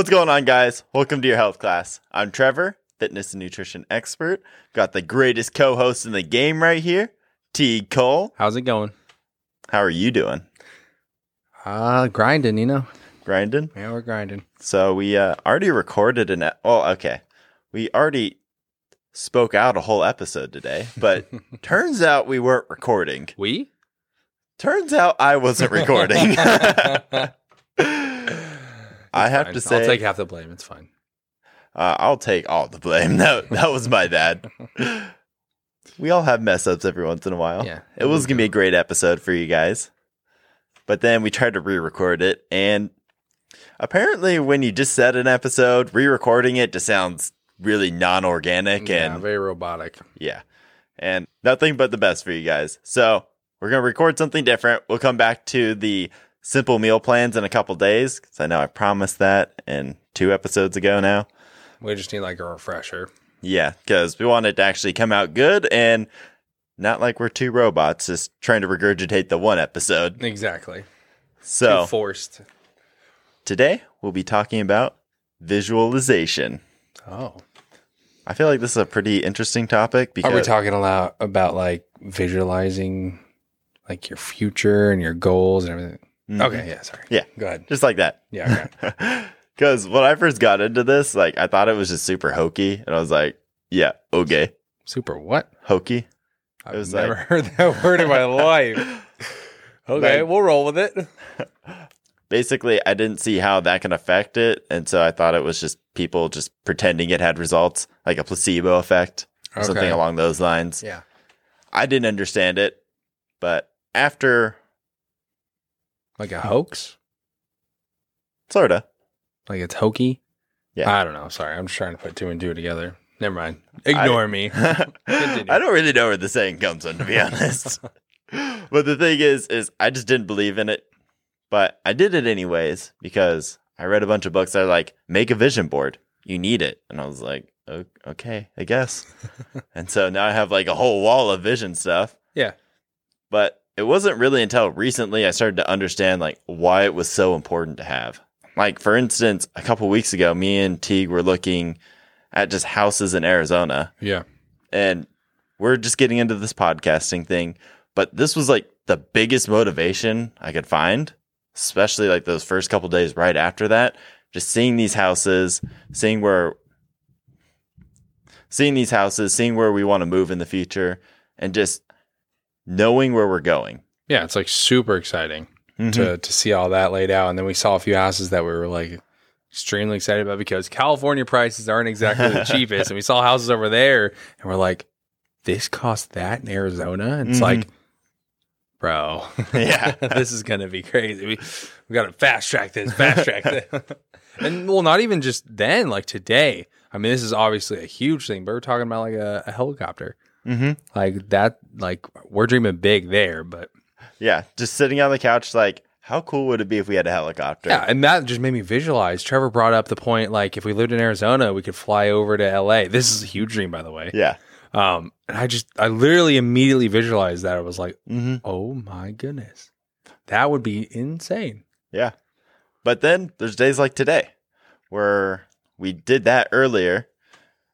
What's going on, guys? Welcome to your health class. I'm Trevor, fitness and nutrition expert. Got the greatest co host in the game right here, T. Cole. How's it going? How are you doing? Uh, grinding, you know. Grinding? Yeah, we're grinding. So, we uh, already recorded an. E- oh, okay. We already spoke out a whole episode today, but turns out we weren't recording. We? Turns out I wasn't recording. I have Fine. to say, I'll take half the blame. It's fine. Uh, I'll take all the blame. That that was my bad. we all have mess ups every once in a while. Yeah. it was gonna be a great episode for you guys, but then we tried to re-record it, and apparently, when you just said an episode, re-recording it just sounds really non-organic Yeah, and very robotic. yeah, and nothing but the best for you guys. So we're gonna record something different. We'll come back to the simple meal plans in a couple days because I know I promised that in two episodes ago now. We just need like a refresher. Yeah, because we want it to actually come out good and not like we're two robots just trying to regurgitate the one episode. Exactly. So Too forced. today we'll be talking about visualization. Oh. I feel like this is a pretty interesting topic because Are we talking a lot about like visualizing like your future and your goals and everything? Mhm. Okay, yeah, sorry. Yeah. Go ahead. just like that. Yeah, okay. Because when I first got into this, like I thought it was just super hokey, and I was like, "Yeah, okay, Super what? hokey." I've was never like- heard that word in my life. Okay, Like- we'll roll with it. Basically, I didn't see how that can affect it, and so I thought it was just people just pretending it had results, like a placebo effect or something along those lines. Yeah. I didn't understand it, but after Like a hoax? sorta, Like it's hokey? Yeah. I don't know. Sorry. I'm just trying to put two and two together. Never mind. Ignore me. I don't really know where the saying comes from, to be honest. but the thing is, is I just didn't believe in it, but I did it anyways because I read a bunch of books that are like, make a vision board. You need it, and I was like, okay, I guess. and so now I have like a whole wall of vision stuff. Yeah. But it wasn't really until recently I started to understand like why it was so important to have. Like for instance, a couple weeks ago, me and Teague were looking at just houses in Arizona Yeah. and we're just getting into this podcasting thing but this was like the biggest motivation i could find especially like those first couple days right after that just seeing these houses seeing where seeing these houses seeing where we want to move in the future and just knowing where we're going Yeah. It's like super exciting Mhm. to, to see all that laid out. And then we saw a few houses that we were like extremely excited about because California prices aren't exactly the cheapest. And we saw houses over there and we're like, this costs that in Arizona? And it's Mhm. like, bro, Yeah. this is to be crazy. We, we got to fast track this, fast track this. and well, not even just then, like today. I mean, this is obviously a huge thing, but we're talking about like a, a helicopter. Mhm. Like that, like we're dreaming big there, but yeah just sitting on the couch like how cool would it be if we had a helicopter yeah, and that just made me visualize. Trevor brought up the point like if we lived in Arizona, we could fly over to LA. This is a huge dream, by the way. yeah Um, and I just, I literally immediately visualized that. I was like, mm-hmm. oh my goodness, that would be insane. Yeah. But then there's days like today where we did that earlier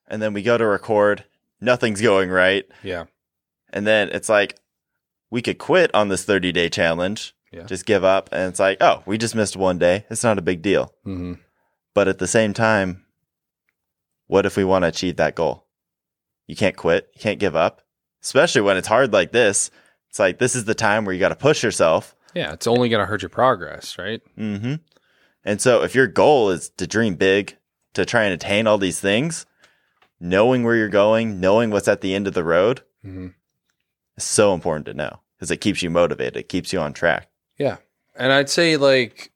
and then we go to record, nothing's going right. Yeah, And then it's like we could quit on this 30 day challenge, Yeah. just give up. And it's like, oh, we just missed one day. It's not a big deal. hmm But at the same time, what if we want to achieve that goal? You can't quit. You can't give up, especially when it's hard like this. It's like this is the time where you got to push yourself. yeah. It's only going to hurt your progress, right? Mm-hmm. And so if your goal is to dream big, to try and attain all these things, knowing where you're going, knowing what's at the end of the road Mm-hmm. is so important to know because it keeps you motivated. It keeps you on track. Yeah. And I'd say like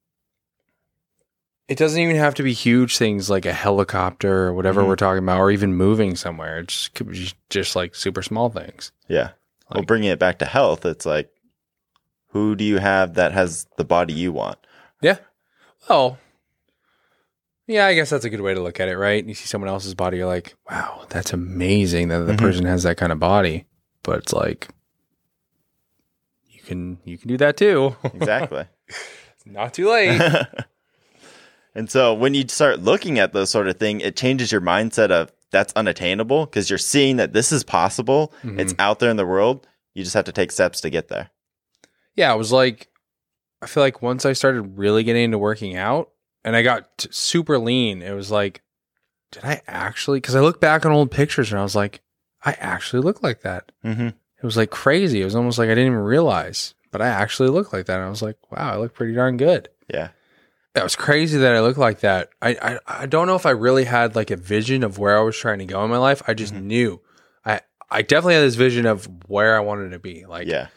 it doesn't even have to be huge things like a helicopter or whatever Mhm. we're talking about or even moving somewhere. It just could be just, like super small things. Yeah. well, bringing it back to health, it's like, who do you have that has the body you want? Oh. Yeah, I guess that's a good way to look at it, right? You see someone else's body, you're like, wow, that's amazing that the Mhm. person has that kind of body. But it's like you can you can do that too. Exactly. Not too late. And so when you start looking at those sort of thing, it changes your mindset of that's unattainable because you're seeing that this is possible. It's Mhm. out there in the world. You just have to take steps to get there. yeah, it was like I feel like once I started really getting into working out and I got t- super lean, it was like, did I actually? Because I look back on old pictures and I was like, I actually look like that. Mm-hmm. It was like crazy. It was almost like I didn't even realize, but I actually look like that. And I was like, wow, I look pretty darn good. Yeah. That was crazy that I look like that. I, I I don't know if I really had like a vision of where I was trying to go in my life. I just Mhm. knew. I I definitely had this vision of where I wanted to be. Like yeah.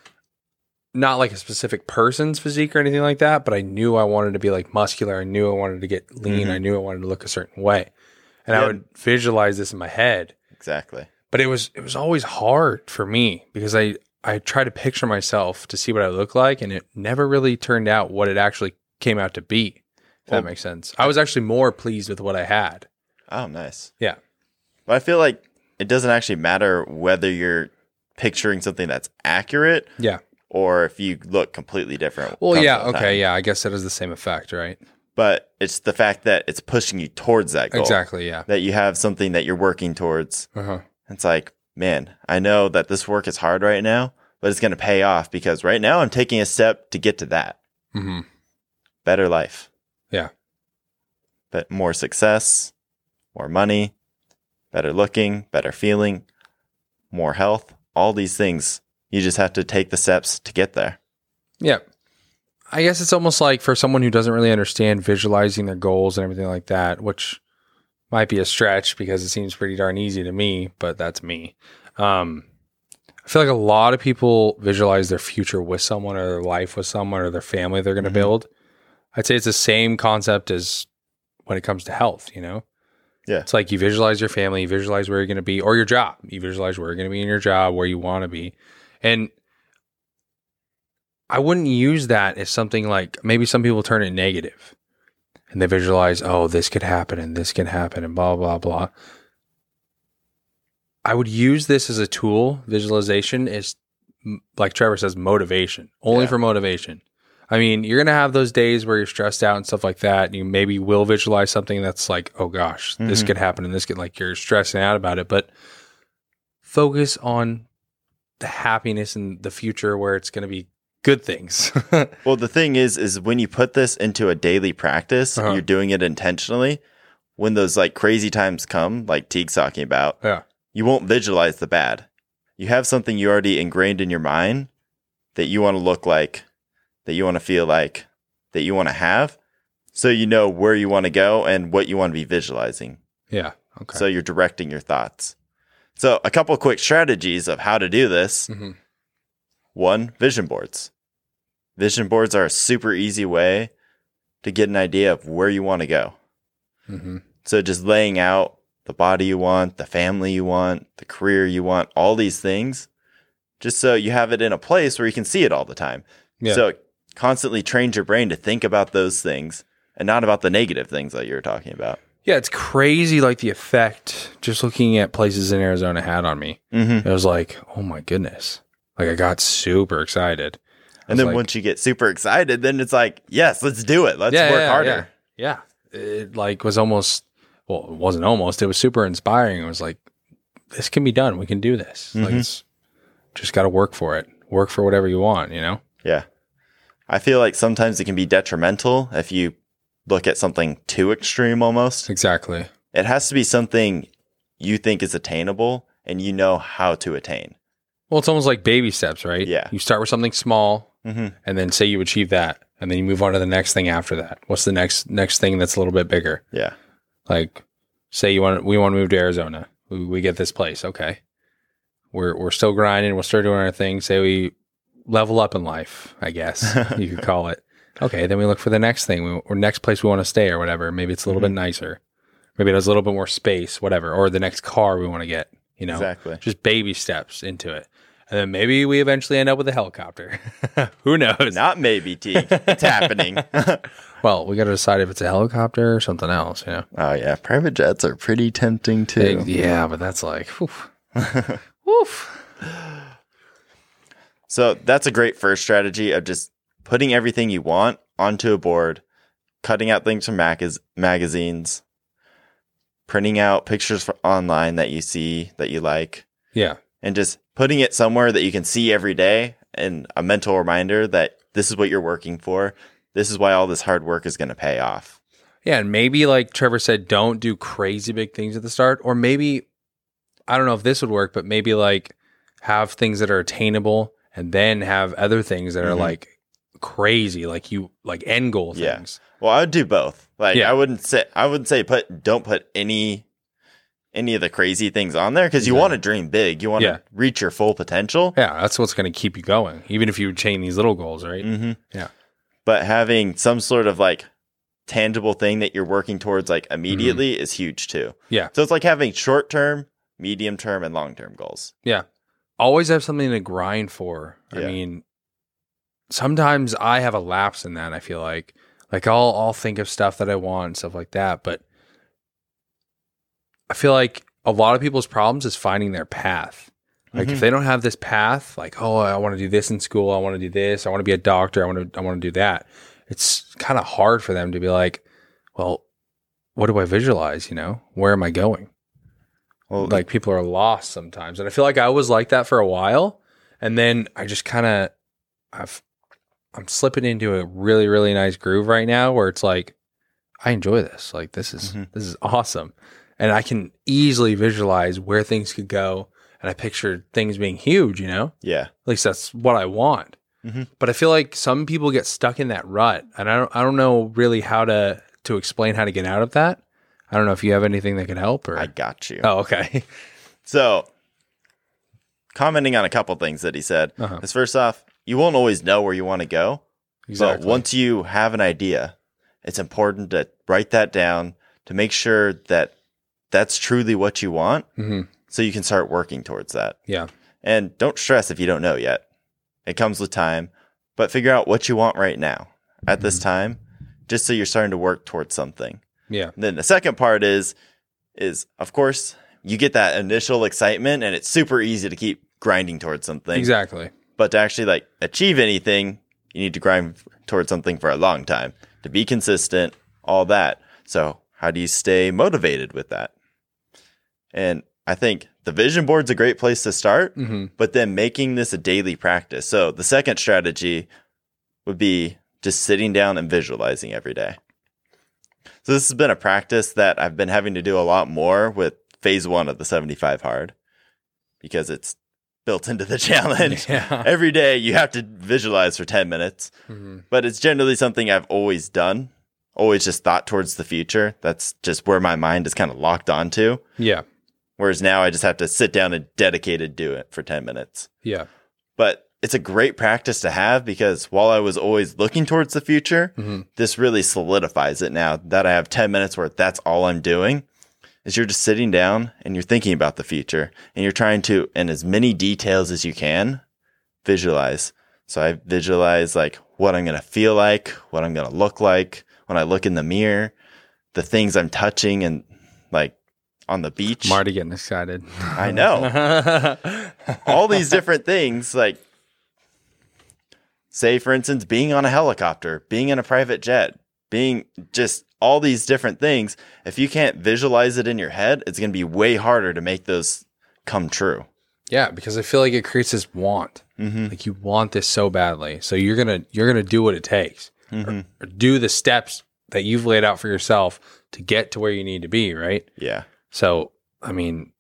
Not like a specific person's physique or anything like that, but I knew I wanted to be like muscular. I knew I wanted to get lean. Mhm. I knew I wanted to look a certain way. And Yeah. I would visualize this in my head. Exactly. But it was it was always hard for me because I I tried to picture myself to see what I look like and it never really turned out what it actually came out to be. If Well, that makes sense. I was actually more pleased with what I had. Oh, nice. Yeah. But I feel like it doesn't actually matter whether you're picturing something that's accurate Yeah. Or if you look completely different. Well, yeah, okay, time. yeah. I guess that has the same effect, right? But it's the fact that it's pushing you towards that goal. Exactly, yeah. That you have something that you're working towards. Uh-huh. It's like, man, I know that this work is hard right now, but it's going to pay off because right now I'm taking a step to get to that hmm better life. Yeah. But more success, more money, better looking, better feeling, more health, all these things. You just have to take the steps to get there. Yeah. I guess it's almost like for someone who doesn't really understand visualizing their goals and everything like that, which might be a stretch because it seems pretty darn easy to me, but that's me. Um, I feel like a lot of people visualize their future with someone or their life with someone or their family they're going to Mhm. build. I'd say it's the same concept as when it comes to health, you know? Yeah. It's like you visualize your family, you visualize where you're going to be, or your job. You visualize where you're going to be in your job, where you want to be. And I wouldn't use that as something like maybe some people turn it negative and they visualize, oh, this could happen and this can happen and blah, blah, blah. I would use this as a tool. Visualization is, like Trevor says, motivation, only Yeah. for motivation. I mean, you're going to have those days where you're stressed out and stuff like that. And you maybe will visualize something that's like, oh gosh, this Mhm. could happen and this could, like, you're stressing out about it. But focus on the happiness in the future where it's going to be good things. Well, the thing is, is when you put this into a daily practice, Uh-huh. you're doing it intentionally. When those like crazy times come, like Teague's talking about, yeah. you won't visualize the bad. You have something you already ingrained in your mind that you want to look like, that you want to feel like, that you want to have. So you know where you want to go and what you want to be visualizing. Yeah. Okay. So you're directing your thoughts. So a couple quick strategies of how to do this. Mhm. One, vision boards. Vision boards are a super easy way to get an idea of where you want to go. hmm So just laying out the body you want, the family you want, the career you want, all these things, just so you have it in a place where you can see it all the time. Yeah. So it constantly trains your brain to think about those things and not about the negative things that you're talking about. Yeah, it's crazy like the effect just looking at places in Arizona had on me. Mm-hmm. It was like, oh my goodness. Like I got super excited. And then like- once you get super excited, then it's like, yes, let's do it. Let's Yeah, work yeah, harder. Yeah. It like was almost well, it wasn't almost. It was super inspiring. It was like, this can be done. We can do this. Like Mhm. it's just gotta work for it. Work for whatever you want, you know? Yeah. I feel like sometimes it can be detrimental if you look at something too extreme almost. Exactly. It has to be something you think is attainable and you know how to attain. Well, it's almost like baby steps, right? Yeah. You start with something small Mm-hmm. and then say you achieve that. And then you move on to the next thing after that. What's the next next thing that's a little bit bigger? Yeah. Like, say you want we want to move to Arizona. We, we get this place. Okay, we're we're still grinding. We'll start doing our thing. Say we level up in life. I guess you could call it. Okay, then we look for the next thing we, or next place we want to stay or whatever. Maybe it's a little bit mm-hmm. nicer. Maybe it has a little bit more space, whatever. Or the next car we want to get. You know, Exactly. just baby steps into it. And then maybe we eventually end up with a helicopter. Who knows? Not maybe, Teague. It's happening. Well, we got to decide if it's a helicopter or something else. You know. oh, yeah. Private jets are pretty tempting too. Yeah, but that's like, oof. Oof. So that's a great first strategy of just putting everything you want onto a board cutting out things from magaz- magazines, printing out pictures for online that you see that you like, Yeah. and just putting it somewhere that you can see every day and a mental reminder that this is what you're working for. This is why all this hard work is going to pay off. Yeah, and maybe like Trevor said, don't do crazy big things at the start, or maybe I don't know if this would work, but maybe like have things that are attainable, and then have other things that are Mhm. like crazy, like you like end goal Yeah. things. Well, I would do both. Like Yeah. I wouldn't say I wouldn't say put don't put any any of the crazy things on there because you Yeah. want to dream big. You want to Yeah. reach your full potential. Yeah, that's what's going to keep you going, even if you chain these little goals, right? Mm-hmm. Yeah. But having some sort of like tangible thing that you're working towards like Mm-hmm. immediately is huge too. Yeah. So it's like having short term, medium term, and long term goals. Yeah. Always have something to grind for. I Yeah. mean, sometimes I have a lapse in that. I feel like, like I'll I'll think of stuff that I want and stuff like that, but I feel like a lot of people's problems is finding their path. Like Mhm. if they don't have this path, like oh, I want to do this in school, I want to do this, I want to be a doctor, I want to I want to do that. It's kind of hard for them to be like, well, what do I visualize? You know, where am I going? Well, like people are lost sometimes and i feel like i was like that for a while and then i just kind of i've i'm slipping into a really really nice groove right now where it's like i enjoy this like this is Mhm. this is awesome and i can easily visualize where things could go and i picture things being huge you know yeah. at least that's what i want Mhm. but i feel like some people get stuck in that rut and i don't i don't know really how to to explain how to get out of that i don't know if you have anything that can help or I got you. oh okay So, commenting on a couple things that he said. Uh-huh. First off, you won't always know where you want to go, but once you have an idea, it's important to write that down to make sure that that's truly what you want, hmm so you can start working towards that. Yeah. And don't stress if you don't know yet. It comes with time, but figure out what you want right now at this Mm-hmm. time, just so you're starting to work towards something. Yeah. And then the second part is, is of course you get that initial excitement, and it's super easy to keep grinding towards something. Exactly. But to actually like achieve anything, you need to grind towards something for a long time to be consistent, all that. So how do you stay motivated with that? And I think the vision board's a great place to start hmm but then making this a daily practice. So the second strategy would be just sitting down and visualizing every day. So this has been a practice that I've been having to do a lot more with phase one of the 75 hard because it's built into the challenge. Yeah. Every day you have to visualize for 10 minutes, hmm but it's generally something I've always done, always just thought towards the future. That's just where my mind is kind of locked onto. Yeah. Whereas now I just have to sit down and dedicated do it for 10 minutes. Yeah. But it's a great practice to have because while I was always looking towards the future, hmm this really solidifies it now that I have 10 minutes where that's all I'm doing is you're just sitting down and you're thinking about the future and you're trying to in as many details as you can visualize. So I visualize like what I'm going to feel like, what I'm going to look like when I look in the mirror, the things I'm touching and like on the beach. I'm already getting excited. I know. all these different things like say for instance being on a helicopter being in a private jet being just all these different things if you can't visualize it in your head it's going to be way harder to make those come true yeah, because I feel like it creates this want. mm-hmm. Like you want this so badly, so you're gonna you're gonna do what it takes, Mm-hmm. or do the steps that you've laid out for yourself to get to where you need to be. Right. yeah So, I mean,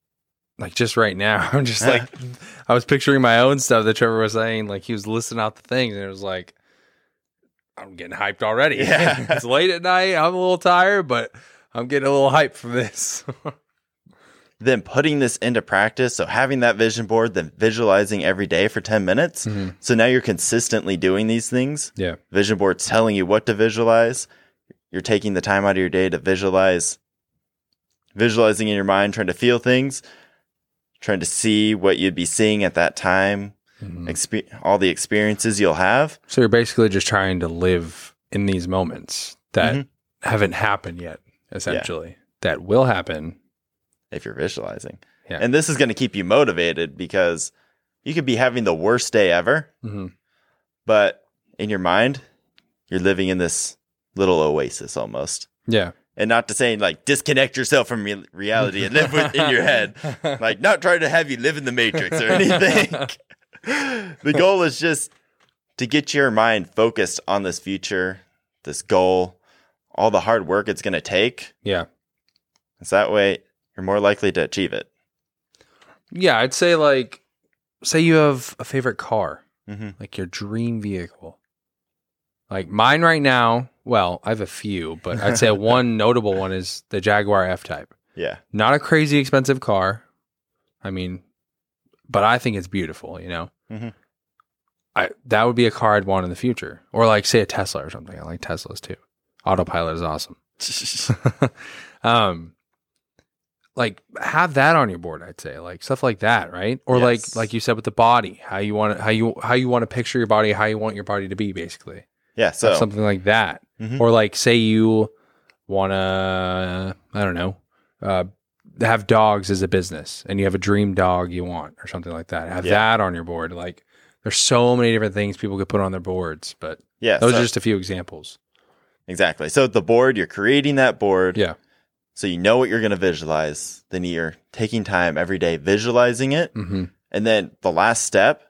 like just right now, I'm just like, I was picturing my own stuff that Trevor was saying. Like he was listing out the things, and it was like, I'm getting hyped already. Yeah. it's late at night. I'm a little tired, but I'm getting a little hyped from this. then putting this into practice so having that vision board then visualizing every day for 10 minutes Mhm. so now you're consistently doing these things Yeah. vision board's telling you what to visualize you're taking the time out of your day to visualize visualizing in your mind trying to feel things trying to see what you'd be seeing at that time Mhm. expe- all the experiences you'll have So you're basically just trying to live in these moments that Mhm. haven't happened yet, essentially, that will happen. if you're visualizing Yeah. and this is going to keep you motivated because you could be having the worst day ever hmm but in your mind you're living in this little oasis almost. Yeah. And not to say like disconnect yourself from re- reality and live within your head. Like not trying to have you live in the matrix or anything. the goal is just to get your mind focused on this future, this goal, all the hard work it's going to take. Yeah. It's that way you're more likely to achieve it. Yeah, I'd say like say you have a favorite car, hmm like your dream vehicle. Like mine right now, well, I have a few, but I'd say one notable one is the Jaguar F Type. Yeah. Not a crazy expensive car. I mean, but I think it's beautiful, you know. Mhm. I that would be a car I'd want in the future. Or like say a Tesla or something. I like Teslas too. Autopilot is awesome. um like have that on your board i'd say like stuff like that right or Yes. like like you said with the body how you want to how you how you want to picture your body how you want your body to be basically yeah. So Have something like that Mhm. or like say you want to i don't know uh have dogs as a business and you have a dream dog you want or something like that have Yeah. that on your board like there's so many different things people could put on their boards but yeah, those so- are just a few examples exactly. So the board, you're creating that board. yeah So you know what you're going to visualize. Then you're taking time every day visualizing it. hmm And then the last step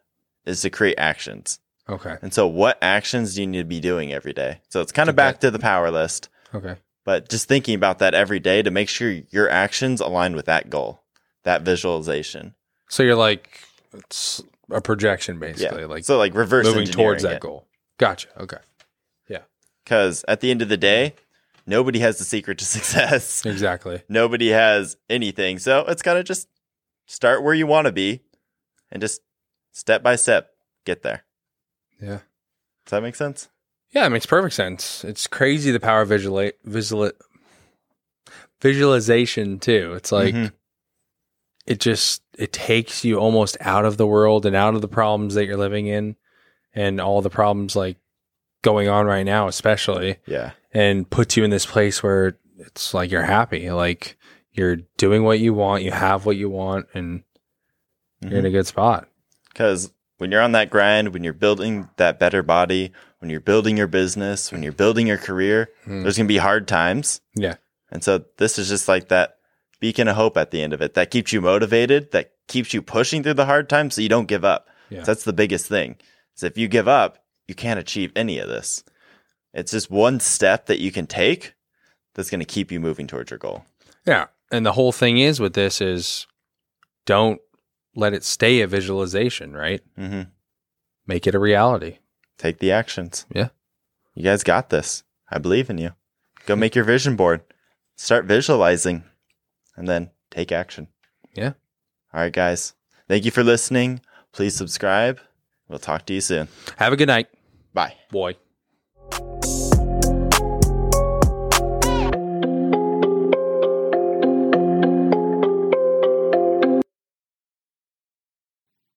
is to create actions. okay And so what actions do you need to be doing every day? So it's kind of Okay. back to the power list, okay but just thinking about that every day to make sure your actions align with that goal, that visualization. So you're like it's a projection basically, yeah. like so like reverse moving towards that it. goal. Gotcha. Okay. Yeah. Because at the end of the day, nobody has the secret to success. Exactly. nobody has anything. So it's got to just start where you want to be and just step by step get there. Yeah. Does that make sense? Yeah, it makes perfect sense. It's crazy the power of visual visual visualization too. It's like Mhm. it just it takes you almost out of the world and out of the problems that you're living in and all the problems like going on right now especially Yeah. and puts you in this place where it's like you're happy like you're doing what you want you have what you want and you're in a good spot Because when you're on that grind, when you're building that better body, when you're building your business, when you're building your career, Mm. there's going to be hard times. yeah And so this is just like that beacon of hope at the end of it that keeps you motivated, that keeps you pushing through the hard times so you don't give up. Yeah. So that's the biggest thing. So if you give up, you can't achieve any of this. It's just one step that you can take that's going to keep you moving towards your goal. Yeah. And the whole thing is with this is don't let it stay a visualization, right? Mm-hmm. Make it a reality. Take the actions. Yeah. You guys got this. I believe in you. Go make your vision board. Start visualizing and then take action. Yeah. All right, guys. Thank you for listening. Please subscribe. We'll talk to you soon. Have a good night, Bye. boy.